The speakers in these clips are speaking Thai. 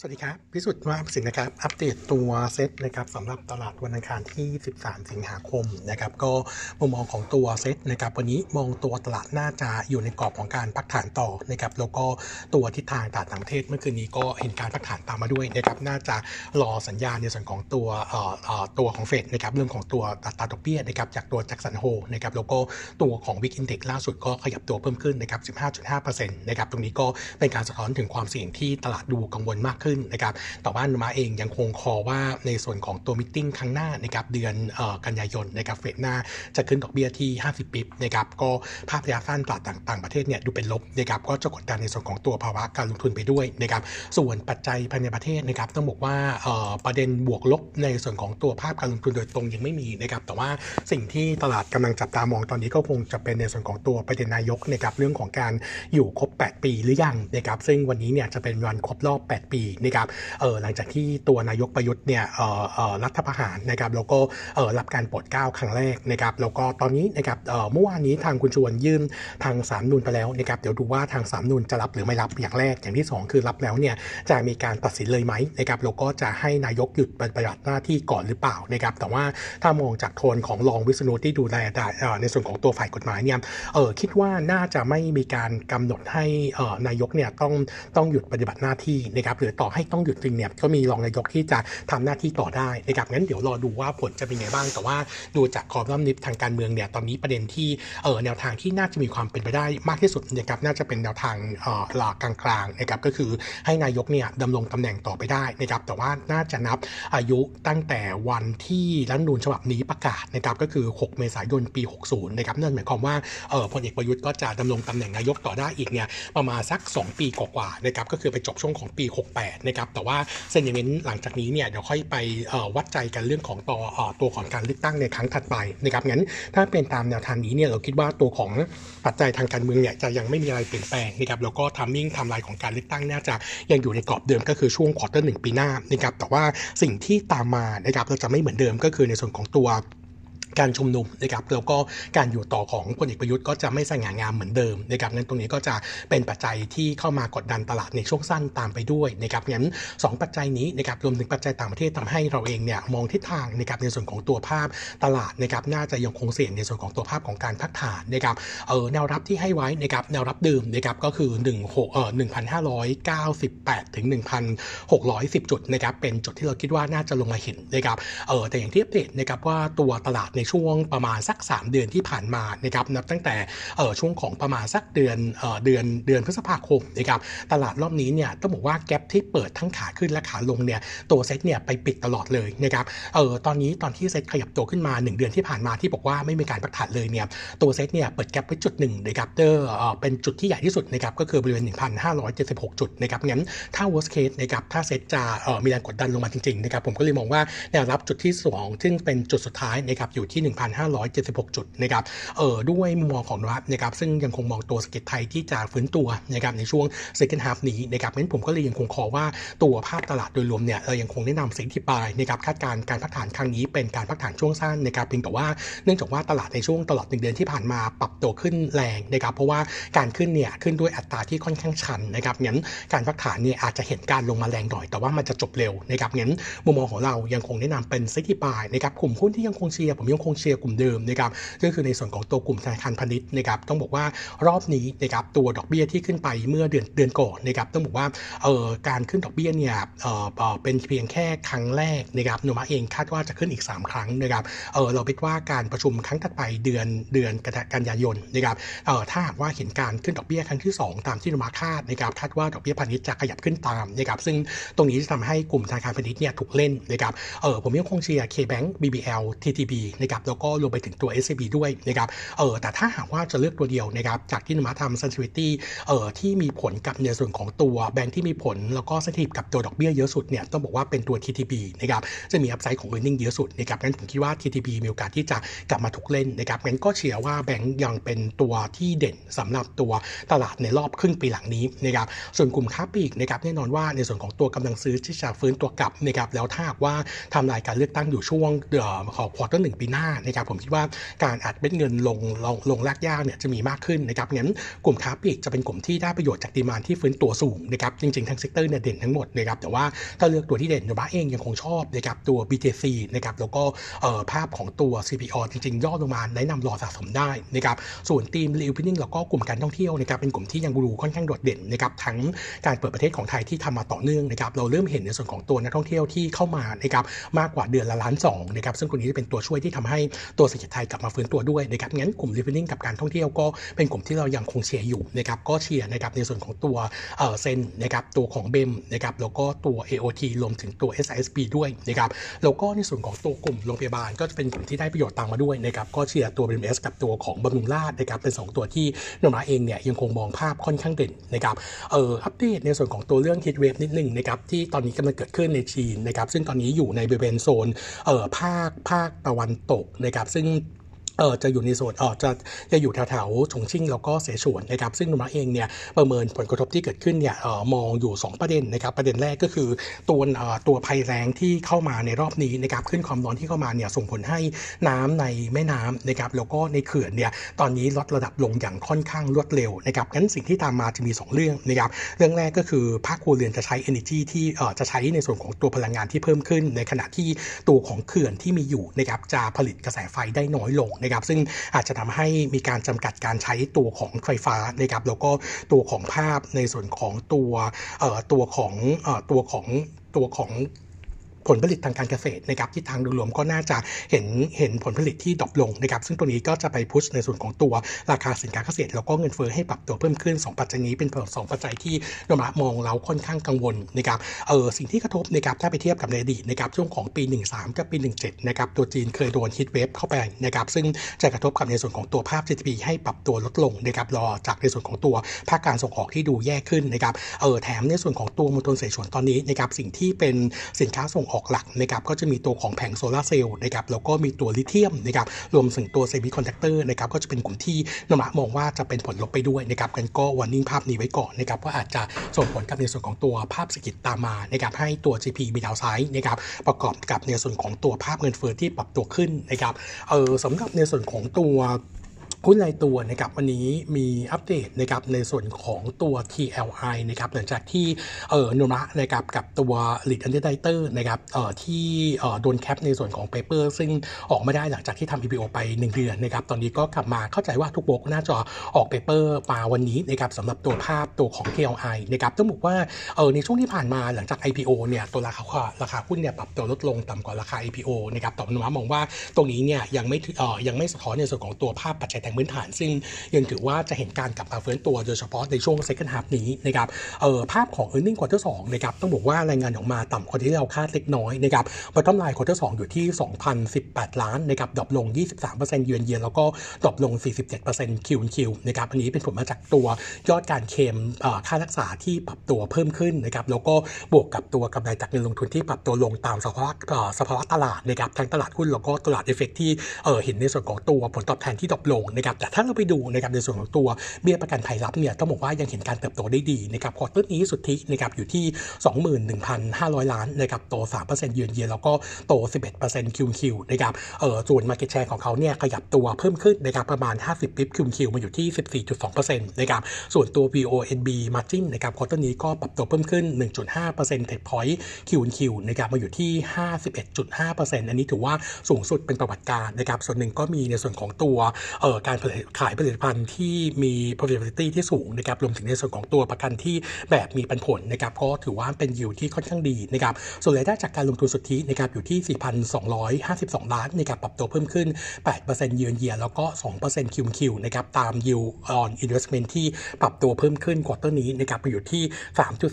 สวัสดีครับ พิสุทธิ์ว่าสินนะครับ อัปเดตตัวเซ็ตนะครับสำหรับตลาดวันอังคารที่ 13 สิงหาคมนะครับ ก็มุมมองของตัวเซ็ตนะครับ วันนี้มองตัวตลาดน่าจะอยู่ในกรอบของการพักฐานต่อนะครับ แล้วก็ตัวทิศทางตลาดต่างประเทศเมื่อคืนนี้ก็เห็นการพักฐานตามมาด้วยนะครับ น่าจะรอสัญญาณในส่วนของตัวเอ่อเอ่อตัวของเฟดนะครับ เรื่องของตัวอัตราดอกเบี้ยนะครับ จากตัว Jackson Hole นะครับ แล้วก็ตัวของ VIX index ล่าสุดก็ขยับตัวเพิ่มขึ้นนะครับ 15.5%นะครับ ตรงนี้ก็เป็นการสะท้อนถึงความเสี่ยงที่ตลาดดูกังวลมากขึ้นนะครับ แต่ว่านุมาเองยังคงคอว่าในส่วนของตัวมิ팅ครั้งหน้านะครับเดือนออกันยายนนะครับเฟดหน้าจะขึ้นดอกเบี้ยที่ 50ปิบนะครับก็ภาพระยะสั้นตลาดต่างประเทศเนี่ยดูเป็นลบนะครับก็จะกดดันในส่วนของตัวภาวะการลงทุนไปด้วยนะครับส่วนปัจจัยภายในประเทศนะครับต้องบอกว่าประเด็นบวกลบในส่วนของตัวภาพการลงทุนโดยตรงยังไม่มีนะครับแต่ว่าสิ่งที่ตลาดกำลังจับตามองตอนนี้ก็คงจะเป็นในส่วนของตัวประเด็นนายกนะครับเรื่องของการอยู่ครบ 8 ปีหรือยังนะครับซึ่งวันนี้เนี่ยจะเป็นวันครบรอบ 8 ปีนะครับเออหลังจากที่ตัวนายกประยุทธ์เนี่ยเออเออรัฐประหารนะครับแล้วก็เออรับการปรดเก้าครั้งแรกนะครับแล้วก็ตอนนี้นะครับเออเมื่อวานนี้ทางคุณชวนยื่นทางสามนูนไปแล้วนะครับเดี๋ยวดูว่าทางสามนูนจะรับหรือไม่รับอย่างแรกอย่างที่ 2 คือรับแล้วเนี่ยจะมีการตัดสินเลยไหมนะครับแล้วก็จะให้นายกหยุดปฏิบัติหน้าที่ก่อนหรือเปล่านะครับแต่ว่าถ้ามองจากโทนของรองวิษณุที่ดูแลในส่วนของตัวฝ่ายกฎหมายเนี่ยเออคิดว่าน่าจะไม่มีการกำหนดให้เออนายกเนี่ยต้องต้องหยุดปฏิบัติหน้าที่นะครับหรือต่อให้ต้องหยุดจริงเนี่ยก็มีรองนายกที่จะทำหน้าที่ต่อได้นะครับงั้นเดี๋ยวรอดูว่าผลจะเป็นไงบ้าง แต่ว่าดูจากคอลัมนิฟทางการเมืองเนี่ยตอนนี้ประเด็นที่เออแนวทางที่น่าจะมีความเป็นไปได้มากที่สุดนะครับน่าจะเป็นแนวทางเอ่อหลักกลางๆนะครับก็คือให้นายกเนี่ยดำรงตำแหน่งต่อไปได้นะครับแต่ว่าน่าจะนับอายุตั้งแต่วันที่รัฐมนูญฉบับนี้ประกาศนะครับก็คือ 6 เมษายนปี 60นะครับนั่นหมายความว่าเออพลเอกประยุทธ์ก็จะดำรงตำแหน่งนายกต่อได้อีกเนี่ยประมาณสัก 2 ปีกว่าๆนะครับก็คือไปจบช่วงของปี 68นะครับแต่ว่า sentiment หลังจากนี้เนี่ยเดี๋ยวค่อยไปวัดใจกันเรื่องของตัวเอ่อตัวของการเลือกตั้งในครั้งถัดไปนะครับงั้นถ้าเป็นตามแนวทางนี้เนี่ยเราคิดว่าตัวของปัจจัยทางการเมืองเนี่ยจะยังไม่มีอะไรเปลี่ยนแปลงนะครับแล้วก็ timing timeline ของการเลือกตั้งน่าจะยังอยู่ในกรอบเดิมก็คือช่วงควอเตอร์หนึ่งปีหน้านะครับแต่ว่าสิ่งที่ตามมานะครับเราจะไม่เหมือนเดิมก็คือในส่วนของตัว การชุมนุมนะครับแล้วก็การอยู่ต่อของพลเอกประยุทธ์ก็จะไม่สง่างามเหมือนเดิมนะครับงั้นตรงนี้ก็จะเป็นปัจจัยที่เข้ามากดดันตลาดในช่วงสั้นตามไปด้วยนะครับงั้นสองปัจจัยนี้นะครับรวมถึงปัจจัยต่างประเทศทำให้เราเองเนี่ยมองทิศทางนะครับในส่วนของตัวภาพตลาดนะครับน่าจะยังคงเสี่ยงในส่วนของตัวภาพของการพักฐานนะครับเออแนวรับที่ให้ไว้นะครับแนวรับเดิมนะครับก็คือ1 6เอ่อ1,598ถึง1,610 จุดนะครับเป็นจุดที่เราคิดว่าน่าจะลงมาเห็นนะครับเออแต่อย่างที่อัปเดตนะครับว่าตัวตลาดในช่วงประมาณสัก 3 เดือนที่ผ่านมานะครับนับตั้งแต่ช่วงของประมาณสักเดือนเดือนเดือนพฤษภาคมนะครับตลาดรอบนี้เนี่ยต้องบอกว่าแกลบที่เปิดทั้งขาขึ้นและขาลงเนี่ยตัวเซ็ตเนี่ยไปปิดตลอดเลยนะครับเออตอนนี้ตอนที่เซ็ตขยับตัวขึ้นมา 1 เดือนที่ผ่านมาที่บอกว่าไม่มีการพักฐานเลยเนี่ยตัวเซ็ตเนี่ยเปิด gap ไว้จุดหนึ่งนะครับเออเป็นจุดที่ใหญ่ที่สุดนะครับก็คือบริเวณ 1,576 จุดนะครับงั้นถ้า worst case นะครับถ้าเซ็ตจะมีแรงกดดันลงมาจริงๆนะครับผมก็เลยมองว่าแนวรับจุดที่สองซึ่งเป็นจุดสุดท้ายนะครับอยู่ที่ 1,576 จุดนะครับเออด้วยมุมมองของเรานะครับซึ่งยังคงมองตัวเศรษฐกิจไทยที่จะฟื้นตัวนะครับในช่วง second half นี้นะครับงั้นผมก็เลยยังคงขอว่าตัวภาพตลาดโดยรวมเนี่ยเรายังคงแนะนำ selective buy นะครับคาดการณ์การพักฐานครั้งนี้เป็นการพักฐานช่วงสั้นนะครับเพียงแต่ว่าเนื่องจากว่าตลาดในช่วงตลอดหนึ่งเดือนที่ผ่านมาปรับตัวขึ้นแรงนะครับเพราะว่าการขึ้นเนี่ยขึ้นด้วยอัตราที่ค่อนข้างชันนะครับงั้นการพักฐานเนี่ยอาจจะเห็นการลงมาแรงหน่อย แต่ว่ามันจะจบเร็วนะครับงั้นมุมมองของเรายังคงแนะนำเป็น selective buy นะครับกลุ่มหุ้นที่ยังคงเชียร์ผมยังคงเชียร์กลุ่มเดิมนะครับก็คือในส่วนของตัวกลุ่มธนาคารพาณิชย์นะครับต้องบอกว่ารอบนี้นะครับตัวดอกเบี้ยที่ขึ้นไปเมื่อเดือนเดือนก่อนนะครับต้องบอกว่าเอ่อการขึ้นดอกเบี้ยเนี่ยเอ่อเป็นเพียงแค่ครั้งแรกนะครับโนมูระเองคาดว่าจะขึ้นอีก 3 ครั้งนะครับเออเราคิดว่าการประชุมครั้งถัดไปเดือนเดือนกันยายนนะครับเอ่อถ้าหากว่าเห็นการขึ้นดอกเบี้ยครั้งที่ 2 ตามที่โนมาคาดนะครับคาดว่าดอกเบี้ยพาณิชย์จะขยับขึ้นตามนะครับซึ่งตรงนี้จะทำให้กลุ่มธนาคารพาณิชย์เนี่ยถูกเล่นนะครับเออผมยังคงเชียร์ K-Bank BBL TTB นะครับแล้วก็รวมไปถึงตัว SCB ด้วยนะครับเออแต่ถ้าหากว่าจะเลือกตัวเดียวนะครับจากที่นมาทำ sensitivity เออที่มีผลกับในส่วนของตัวแบงค์ที่มีผล แล้วก็สถิตกับตัวดอกเบี้ยเยอะสุดเนี่ยต้องบอกว่าเป็นตัว TTB นะครับจะมี upside ของ earning เยอะสุดนะครับงั้นผมคิดว่า TTB มีโอกาสที่จะกลับมาถูกเล่นนะครับงั้นก็เชียร์ว่าแบงค์ยังเป็นตัวที่เด่นสำหรับตัวตลาดในรอบครึ่งปีหลังนี้นะครับส่วนกลุ่มค้าปลีกนะครับแน่นอนว่าในส่วนของตัวกำลังซื้อที่จะฟื้นตัวกลับนะครับแล้วถ้าหากว่าทำรายการเลือกตั้งอยู่ช่วงเอ่อของ quarter หนึ่งปีหน้าหน้านะครับผมคิดว่าการอัดเม็ดเงินลงลงลงรากหญ้าเนี่ยจะมีมากขึ้นนะครับงั้นกลุ่มค้าปลีกจะเป็นกลุ่มที่ได้ประโยชน์จาก demand ที่ฟื้นตัวสูงนะครับจริงๆทั้ง sector เนี่ยเด่นทั้งหมดนะครับแต่ว่าถ้าเลือกตัวที่เด่นโนบ้าเองยังคงชอบนะครับตัว BTC นะครับแล้วก็ภาพของตัว CPO จริงๆ ย่อลงมาแนะนำรอสะสมได้นะครับส่วนทีมรีวินิ่งแล้วก็กลุ่มการท่องเที่ยวนะครับเป็นกลุ่มที่ยังดูค่อนข้างโดดเด่นนะครับทั้งการเปิดประเทศของไทยที่ทำมาต่อเนื่องนะครับเราเริ่มเห็นในส่วนของตัวนักท่องเที่ยวที่เข้ามานะครับมากกว่าเดือนละล้านสองนะครับซึ่งตัวนี้จะเป็นตัวช่วยที่ทำให้ตัวเศรษฐกิจไทยกลับมาฟื้นตัวด้วยนะครับงั้นกลุ่มรีวินิ่งกับการท่องเที่ยวก็เป็นกลุ่มที่เรายังคงเชียร์อยู่นะครับก็เชียร์นะครับในส่วนของตัวเซนนะครับตัวของเบมนะครับแล้วก็ตัว AOT รวมถึงตัว SISB ด้วยนะครับแล้วก็ในส่วนของตัวกลุ่มโรงพยาบาลก็จะเป็นกลุ่มที่ได้ประโยชน์ตามมาด้วยนะครับก็เชียร์ตัว BMS กับตัวของบำรุงราชนะครับเป็น 2 ตัวที่นมาเองเนี่ยยังคงมองภาพค่อนข้างเด่นนะครับเอ่ออัปเดตในส่วนของตัวเรื่องฮิตเวฟนิดนึงนะครับที่ตอนนี้กำลังเกิดขึ้นในจีนนะครับซึ่งตอนนี้อยู่ในบริเวณโซนเอ่อภาคภาคตะวันตกนะครับซึ่ง เออจะอยู่ในโซนเออจะจะอยู่แถวๆฉงชิ่งแล้วก็เสฉวนนะครับซึ่งนุมาเองเนี่ยประเมินผลกระทบที่เกิดขึ้นเนี่ยเออมองอยู่ 2 ประเด็นนะครับประเด็นแรกก็คือตัวเออตัวภัยแรงที่เข้ามาในรอบนี้นะครับขึ้นความร้อนที่เข้ามาเนี่ยส่งผลให้น้ำในแม่น้ำนะครับแล้วก็ในเขื่อนเนี่ยตอนนี้ลดระดับลงอย่างค่อนข้างรวดเร็วนะครับงั้นสิ่งที่ตามมาจะมี 2 เรื่องนะครับเรื่องแรกก็คือภาคครัวเรือนจะใช้ energy ที่เออจะใช้ในส่วนของตัวพลังงานที่เพิ่มขึ้น ในขณะที่ตัวของเขื่อนที่มีอยู่นะครับจะผลิตกระแสไฟได้น้อยลงนะครับซึ่งอาจจะทำให้มีการจำกัดการใช้ตัวของไฟฟ้านะครับแล้วก็ตัวของภาพในส่วนของตัวตัวของตัวของตัวของ ผลผลิตทางการเกษตรนะครับที่ทางโดยรวมก็น่าจะเห็นเห็นผลผลิตที่ดรอปลงนะครับซึ่งตัวนี้ก็จะไปพุชในส่วนของตัวราคาสินค้าเกษตร แล้วก็เงินเฟ้อให้ปรับตัวเพิ่มขึ้น 2 ปัจจัยนี้เป็นสองปัจจัยที่นมามองเราค่อนข้างกังวลนะครับเออสิ่งที่กระทบนะครับถ้าไปเทียบกับในอดีตนะครับช่วงของปี 13 กับปี 17 นะครับตัวจีนเคยโดน heat wave เข้าไปนะครับซึ่งจะกระทบกับในส่วนของตัวภาพ GDP ให้ปรับตัวลดลงนะครับรอจากในส่วนของตัวภาคการส่งออกที่ดูแย่ขึ้นนะครับเออแถมในส่วนของตัวมณฑลเสฉวนตอนนี้นะครับสิ่งที่เป็นสินค้าส่งออกหลักนะครับก็จะมีตัวของแผงโซลาร์เซลล์นะครับแล้วก็มีตัวลิเธียมนะครับรวมถึงตัว semiconductor นะครับก็จะเป็นกลุ่มที่โนมูระมองว่าจะเป็นผลลบไปด้วยนะครับงั้นก็ warning ภาพนี้ไว้ก่อนนะครับว่าอาจจะส่งผลกับในส่วนของตัวภาพเศรษฐกิจตามมานะครับให้ตัว GDP มี downside นะครับประกอบกับในส่วนของตัวภาพเงินเฟ้อที่ปรับตัวขึ้นนะครับเออสำหรับในส่วนของตัว หุ้นรายตัวนะครับวันนี้มีอัปเดตนะครับในส่วนของตัว TLI นะครับหลังจากที่เออนุระนะครับกับตัว Lead Underwriter นะครับเอ่อที่เอ่อโดนแคปในส่วนของเปเปอร์ซึ่งออกมาได้หลังจากที่ทำ IPO ไป 1 เดือนนะครับตอนนี้ก็กลับมาเข้าใจว่าทุกโบกน่าจะออกเปเปอร์มาวันนี้นะครับสำหรับตัวภาพตัวของ TLI นะครับต้องบอกว่าเออในช่วงที่ผ่านมาหลังจาก IPO เนี่ยตัวราคาราคาหุ้นเนี่ยปรับตัวลดลงต่ำกว่าราคา IPO นะครับตัวโนมูระมองว่าตรงนี้เนี่ยยังไม่เออยังไม่สะท้อนในส่วนของตัวภาพปัจจัยทางพื้นฐาน ซึ่งยังถือว่าจะเห็นการกลับมาฟื้นตัวโดยเฉพาะในช่วง second half นี้นะครับเออภาพของ earning quarter 2นะครับต้องบอกว่ารายงานออกมาต่ำกว่าที่เราคาดเล็กน้อยนะครับ bottom line quarter 2 อยู่ที่ 2,018 ล้านนะครับ drop ลง 23%เยือนเยียนแล้วก็ drop ลง 47% QoQ นะครับอันนี้เป็นผลมาจากตัวยอดการเคลมค่ารักษาที่ปรับตัวเพิ่มขึ้นนะครับแล้วก็บวกกับตัวกำไรจากเงินลงทุนที่ปรับตัวลงตามสภาวะสภาวะตลาดนะครับทั้งตลาดหุ้นแล้วก็ตลาด FX ที่เออเห็นในส่วนของตัวผลตอบแทนที่ drop ลงนะครับแต่ถ้าเราไปดูนะครับในส่วนของตัวเบี้ยประกันภัยรับเนี่ยต้องบอกว่ายังเห็นการเติบโตได้ดีนะครับ quarter นี้สุทธินะครับอยู่ที่ 21,500 ล้านนะครับโต 3%เยือนเยียแล้วก็โต 11% QoQ นะครับเออส่วน market share ของเขาเนี่ยขยับตัวเพิ่มขึ้นนะครับประมาณ 50 bps QoQ มาอยู่ที่ 14.2%นะครับส่วนตัว VONB margin นะครับควอเตอร์นี้ก็ปรับตัวเพิ่มขึ้น 1.5% Tech Point คิวคิวนะครับมาอยู่ที่ 51.5%อันนี้ถือว่าสูงสุดเป็นประวัติการนะครับส่วนหนึ่งก็มีในส่วนของตัวเออการขายผลิตภัณฑ์ที่มี profitability ที่สูงนะครับรวมถึงในส่วนของตัวประกันที่แบบมีปันผลนะครับก็ถือว่าเป็นยิวที่ค่อนข้างดีนะครับส่วนรายได้จากการลงทุนสุทธินะครับอยู่ที่ 4,252 ล้านนะครับปรับตัวเพิ่มขึ้น 8%เยือนเยียแล้วก็2% QoQ นะครับตามยิว on investment ที่ปรับตัวเพิ่มขึ้น quarter นี้นะครับไปอยู่ที่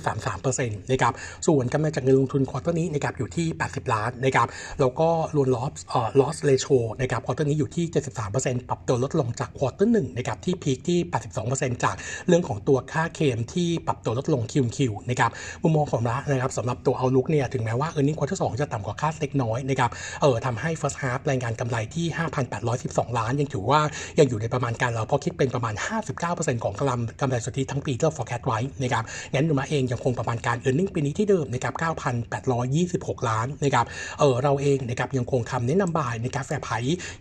3.33%นะครับส่วนกำไรจากเงินลงทุน quarter นี้นะครับอยู่ที่ 80 ล้านนะครับแล้วก็รวม loss เอ่ loss ratio นะครับ quarter นี้อยู่ที่ 73%ปรับตัวลดลงจาก quarter หนึ่งนะครับที่ peak ที่ 82%จากเรื่องของตัวค่าเคลมที่ปรับตัวลดลง QoQ นะครับมุมมองของเรานะครับสำหรับตัว outlook เนี่ยถึงแม้ว่า earning quarter สองจะต่ำกว่าคาดเล็กน้อยนะครับเออทำให้ first half รายงานกำไรที่ 5,812 ล้าน ยังถือว่ายังอยู่ในประมาณการเราเพราะคิดเป็นประมาณ 59%ของกำลังกำไรสุทธิทั้งปีที่เรา forecast ไว้นะครับงั้นโนมูระเองยังคงประมาณการ e a r n i n g ปีนี้ที่เดิมนะครับ9,826 ล้านนะครับเออเราเองนะครับยังคงคำแนะนำ buy นะครับ fair price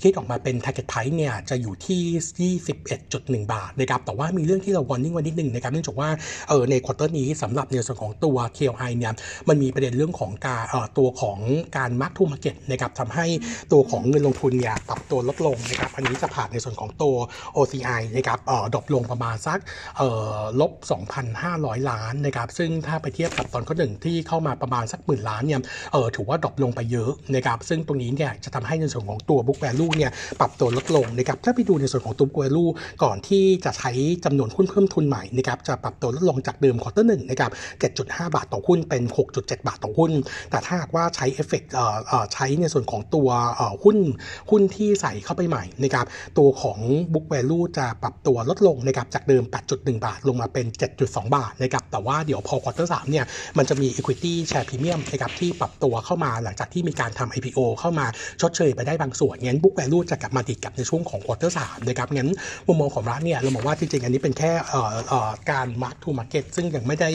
คิดออกมาเป็น target price เนี่ยจะอยู่ที่21.1 บาทนะครับแต่ว่ามีเรื่องที่เรา warning ไว้นิดนึงนะครับเนื่องจากว่าเออใน quarter นี้สำหรับในส่วนของตัว KLI เนี่ยมันมีประเด็นเรื่องของการเอ่อตัวของการ mark to market นะครับทำให้ตัวของเงินลงทุนเนี่ยปรับตัวลดลงนะครับอันนี้จะผ่านในส่วนของตัว OCI นะครับเอ่อ drop ลงประมาณสักเอ่อลบ 2,500 ล้านนะครับซึ่งถ้าไปเทียบกับตอนข้อหนึ่งที่เข้ามาประมาณสักหมื่นล้านเนี่ยเออถือว่า drop ลงไปเยอะนะครับซึ่งตรงนี้เนี่ยจะทำให้ในส่วนของตัว book value เนี่ยปรับตัวลดลงนะครับถ้าไปดูในส่วนของตัว book value ก่อนที่จะใช้จำนวนหุ้นเพิ่มทุนใหม่นะครับจะปรับตัวลดลงจากเดิม quarter หนึ่งนะครับ 7.5 บาทต่อหุ้นเป็น 6.7 บาทต่อหุ้น แต่ถ้าหากว่าใช้เอฟเฟกต์ใช้ในส่วนของตัวหุ้นหุ้นที่ใส่เข้าไปใหม่นะครับตัวของ book value จะปรับตัวลดลงนะครับจากเดิม 8.1 บาทลงมาเป็น 7.2 บาทนะครับแต่ว่าเดี๋ยวพอ quarter สามเนี่ยมันจะมี equity share premium นะครับที่ปรับตัวเข้ามาหลังจากที่มีการทำ IPO เข้ามาชดเชยไปได้บางส่วนงั้น book value จะกลับมาติดกับในช่วงของ quarter สามนะครับงั้นมุมมองของเราเนี่ยเราบอกว่าจริงๆอันนี้เป็นแค่การ mark to market ซึ่งยังไม่ได้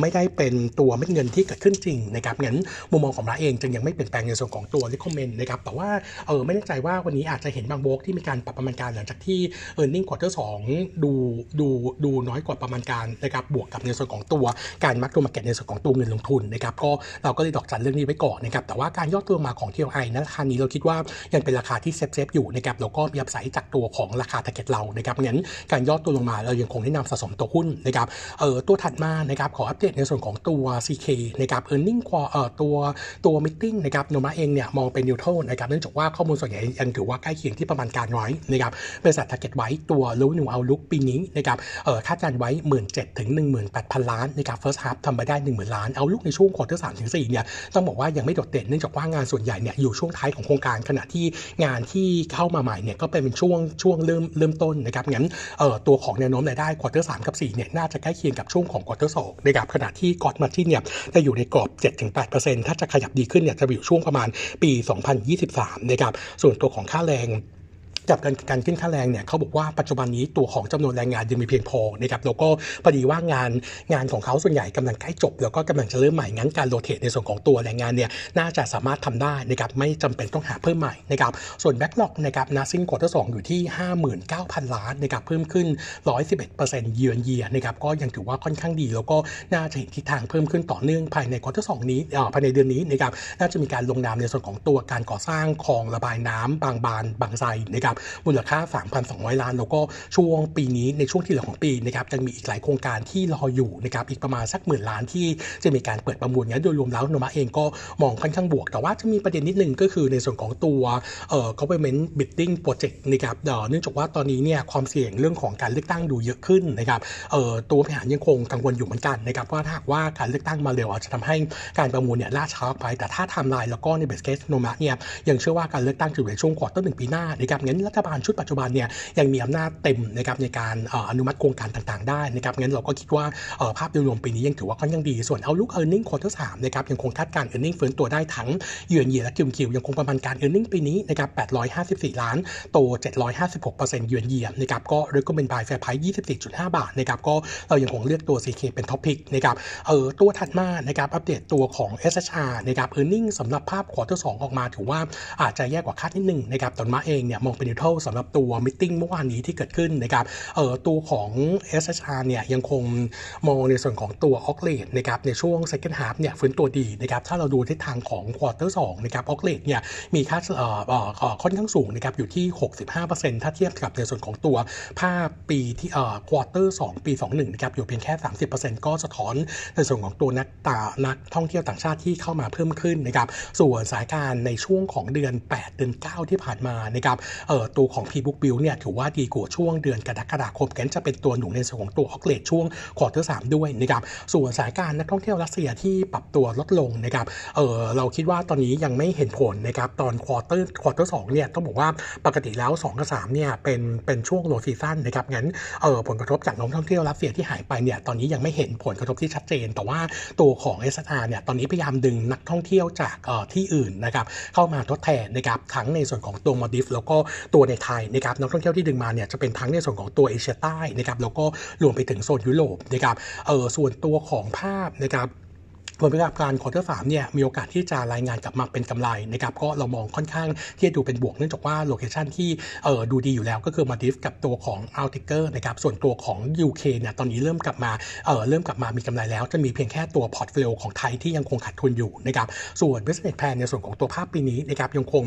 ไม่ได้เป็นตัวเม็ดเงินที่เกิดขึ้นจริงนะครับงั้นมุมมองของเราเองจึงยังไม่เปลี่ยนแปลงในส่วนของตัว recommend นะครับแต่ว่าเออไม่แน่ใจว่าวันนี้อาจจะเห็นบางโบรกที่มีการปรับประมาณการหลังจากที่ e a r n i n g quarter 2ดูดูดูน้อยกว่าประมาณการนะครับบวกกับในส่วนของตัวการ mark to market ในส่วนของตัวเงินลงทุนนะครับก็เราก็เลยดอกจันเรื่องนี้ไว้ก่อนนะครับแต่ว่าการย่อตัวมาของ TLI นะราคานี้เราคิดว่ายังเป็นราคาที่ safe safe อยู่นะครับแล้วก็มี upside จากตัวของราคา target เรานะครับงั้นการย่อตัวลงมาเรายังคงแนะนำสะสมตัวหุ้นนะครับเออตัวถัดมานะครับขออัปเดตในส่วนของตัว CK นะครับ earning เอ่อตัวตัว meeting นะครับโนมาเองเนี่ยมองเป็น neutral นะครับเนื่องจากว่าข้อมูลส่วนใหญ่ยังถือว่าใกล้เคียงที่ประมาณการไว้นะครับบริษัท target ไว้ตัว revenue outlook ปีนี้นะครับเออคาดการไว้ 17,000ถึง18,000ล้านนะครับ first half ทำไปได้10,000ล้านเอาลุกในช่วงควอเตอร์สามถึงสี่เนี่ยต้องบอกว่ายังไม่โดดเด่นเนื่องจากว่างานส่วนใหญ่เนี่ยอยู่ช่วงท้ายของโครงการขณะที่งานที่เข้ามาใหม่เนี่ยก็เป็นช่วงช่วงเริ่มเริ่มต้นนะครับงั้นเออตัวของแนวโน้มรายได้ quarter สามกับสี่เนี่ยน่าจะใกล้เคียงกับช่วงของ quarter สองนะครับขณะที่กอดมาที่เนี่ยจะอยู่ในกรอบ 7-8%ถ้าจะขยับดีขึ้นเนี่ยจะอยู่ช่วงประมาณปี 2023นะครับส่วนตัวของค่าแรง กับการการขึ้นค่าแรงเนี่ยเขาบอกว่าปัจจุบันนี้ตัวของจำนวนแรงงานยังมีเพียงพอนะครับแล้วก็พอดีว่างานงานของเขาส่วนใหญ่กำลังใกล้จบ แล้วก็กำลังจะเริ่มใหม่งั้นการ rotate ในส่วนของตัวแรงงานเนี่ยน่าจะสามารถทำได้นะครับไม่จำเป็นต้องหาเพิ่มใหม่นะครับส่วน backlog นะครับณ สิ้น quarter สองอยู่ที่ 59,000 ล้านนะครับเพิ่มขึ้น 111%เยือนเยียนะครับก็ยังถือว่าค่อนข้างดี แล้วก็น่าจะเห็นทิศทางเพิ่มขึ้นต่อเนื่องภายใน quarter สามนี้ภายในเดือนนี้นะครับน่าจะมีการลงนามในส่วนของตัวการก่อสร้างคลองระบายน้ำบางบานบางไทรนะครับมูลค่า 3,200 ล้าน แล้วก็ช่วงปีนี้ในช่วงที่เหลือของปีนะครับจะมีอีกหลายโครงการที่รออยู่นะครับอีกประมาณสักหมื่นล้านที่จะมีการเปิดประมูลงั้นโดยรวมแล้วโนมูระเองก็มองค่อนข้างบวก แต่ว่าจะมีประเด็นนิดนึงก็คือในส่วนของตัวเอ่อ government bidding project นะครับเนื่องจากว่าตอนนี้เนี่ยความเสี่ยงเรื่องของการเลือกตั้งดูเยอะขึ้นนะครับเอ่อตัวบริหารยังคงกังวลอยู่เหมือนกันนะครับว่าถ้าหากว่าการเลือกตั้งมาเร็วอาจจะทำให้การประมูลเนี่ยล่าช้าไปแต่ถ้าทม์ไลน์แล้วก็ใน base case โนมูระเนี่ยยังเชื่อว่าการเลือกตั้งจะอยู่ในช่วง quarter หนึ่งปีหน้านะครับงั้นรัฐบาลชุดปัจจุบันเนี่ยยังมีอำนาจเต็มนะครับในการอนุมัติโครงการต่างๆ ได้นะครับงั้นเราก็คิดว่าภาพโดยรวมปีนี้ยังถือว่าค่อนข้างดี ส่วน outlook earning quarter สามนะครับยังคงคาดการณ์ earning ฟื้นตัวได้ทั้งเยือนเยียและคิวคิวยังคงประมาณการ earning ปีนี้นะครับ854 ล้านโต 756%เยือนเยียนะครับก็เรียกว่าเป็น buy fair price 24.5 บาทนะครับก็เรายังคงเลือกตัว CK เป็น top pick นะครับเออตัวถัดมานะครับอัปเดตตัวของ SHR นะครับ earning สำหรับภาพ quarter สองออกมาถือว่าอาจจะแย่กว่าคาดนิดนึงนะครับโนมูระเองเนี่ยมองเป็น neutral สำหรับตัว meeting เมื่อวานนี้ที่เกิดขึ้นนะครับเออตัวของ SHR เนี่ยยังคงมองในส่วนของตัว occ rate นะครับในช่วง second half เนี่ยฟื้นตัวดีนะครับถ้าเราดูทิศทางของควอเตอร์สนะครับ occ rate เนี่ยมีค่าเอ่อเอ่อค่อนข้างสูงนะครับอยู่ที่ 65%ถ้าเทียบกับในส่วนของตัวภาพปีที่เอ่อควอเตอร์สปี 21นะครับอยู่เพียงแค่ 30%ก็สะท้อนในส่วนของตัวนักตานักท่องเที่ยวต่างชาติที่เข้ามาเพิ่มขึ้นนะครับส่วนสถานการณ์ในช่วงของเดือน 8 เดือน 9 ที่ผ่านมานะครับเออตัวของ pre-booking เนี่ยถือว่าดีกว่าช่วงเดือนกรกฎาคมก็น่าจะเป็นตัวหนุนในส่วนของตัว occ rate ช่วง quarter สามด้วยนะครับส่วนสถานการณ์นักท่องเที่ยวรัสเซียที่ปรับตัวลดลงนะครับเออเราคิดว่าตอนนี้ยังไม่เห็นผลนะครับตอน quarter quarter สองเนี่ยต้องบอกว่าปกติแล้ว 2 กับ 3 เนี่ยเป็นเป็นช่วง low season นะครับงั้นเออผลกระทบจากนักท่องเที่ยวรัสเซียที่หายไปเนี่ยตอนนี้ยังไม่เห็นผลกระทบที่ชัดเจน แต่ว่าตัวของ SHR เนี่ยตอนนี้พยายามดึงนักท่องเที่ยวจากเออที่อื่นนะครับเข้ามาทดแทนนะครับทั้งในส่วนของตัวมัลดีฟส์แล้วก็ตัวในไทยนะครับนักท่องเที่ยวที่ดึงมาเนี่ยจะเป็นทั้งในส่วนของตัวเอเชียใต้นะครับแล้วก็รวมไปถึงโซนยุโรปนะครับเออส่วนตัวของภาพนะครับ ผลประกอบการ quarter สามเนี่ยมีโอกาสที่จะรายงานกลับมาเป็นกำไรนะครับก็เรามองค่อนข้างที่จะดูเป็นบวกเนื่องจากว่า location ที่เออดูดีอยู่แล้วก็คือมัลดีฟส์กับตัวของ Outrigger นะครับส่วนตัวของ UK เนี่ยตอนนี้เริ่มกลับมาเออเริ่มกลับมามีกำไรแล้ว จะมีเพียงแค่ตัว portfolio ของไทยที่ยังคงขาดทุนอยู่นะครับส่วน business plan ในส่วนของตัวภาพปีนี้นะครับยังคง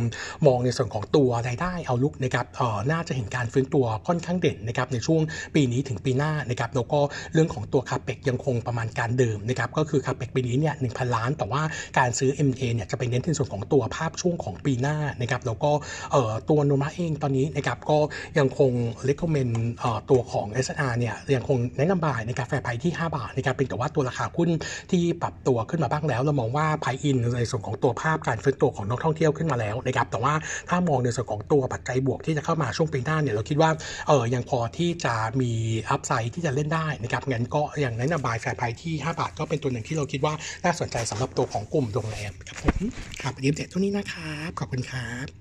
มองในส่วนของตัวรายได้เอาลุกนะครับเออน่าจะเห็นการฟื้นตัวค่อนข้างเด่นนะครับในช่วงปีนี้ถึงปีหน้านะครับแล้วก็เรื่องของตัวคาเปกยังคงประมาณการเดิมนะครับก็คือคาเปกปีนี้เนี่ยหนึ่งพันล้าน แต่ว่าการซื้อ M&A เนี่ยจะเป็นเน้นในส่วนของตัวภาพช่วงของปีหน้านะครับแล้วก็เอ่อตัวโนมาเองตอนนี้นะครับก็ยังคง recommend เอ่อตัวของ SR เนี่ยยังคงแนะนำบายในกาแฟไพที่ 5 บาทนะครับเป็นแต่ว่าตัวราคาหุ้นที่ปรับตัวขึ้นมาบ้างแล้ว เรามองว่าไพอินในส่วนของตัวภาพการฟื้นตัวของนักท่องเที่ยวขึ้นมาแล้วนะครับแต่ว่าถ้ามองในส่วนของตัวปัจจัยบวกที่จะเข้ามาช่วงปีหน้าเนี่ยเราคิดว่าเออยังพอที่จะมีอัพไซด์ที่จะเล่นได้นะครับงั้นก็อยังแนะนำบายแฟร์ไพที่ 5 บาทก็เป็นตัวหนึ่งที่เราคิดว่าน่าสนใจสำหรับตัวของกลุ่มโรงแรมครับผมครับวันนี้เด็ดเท่านี้นะครับขอบคุณครับ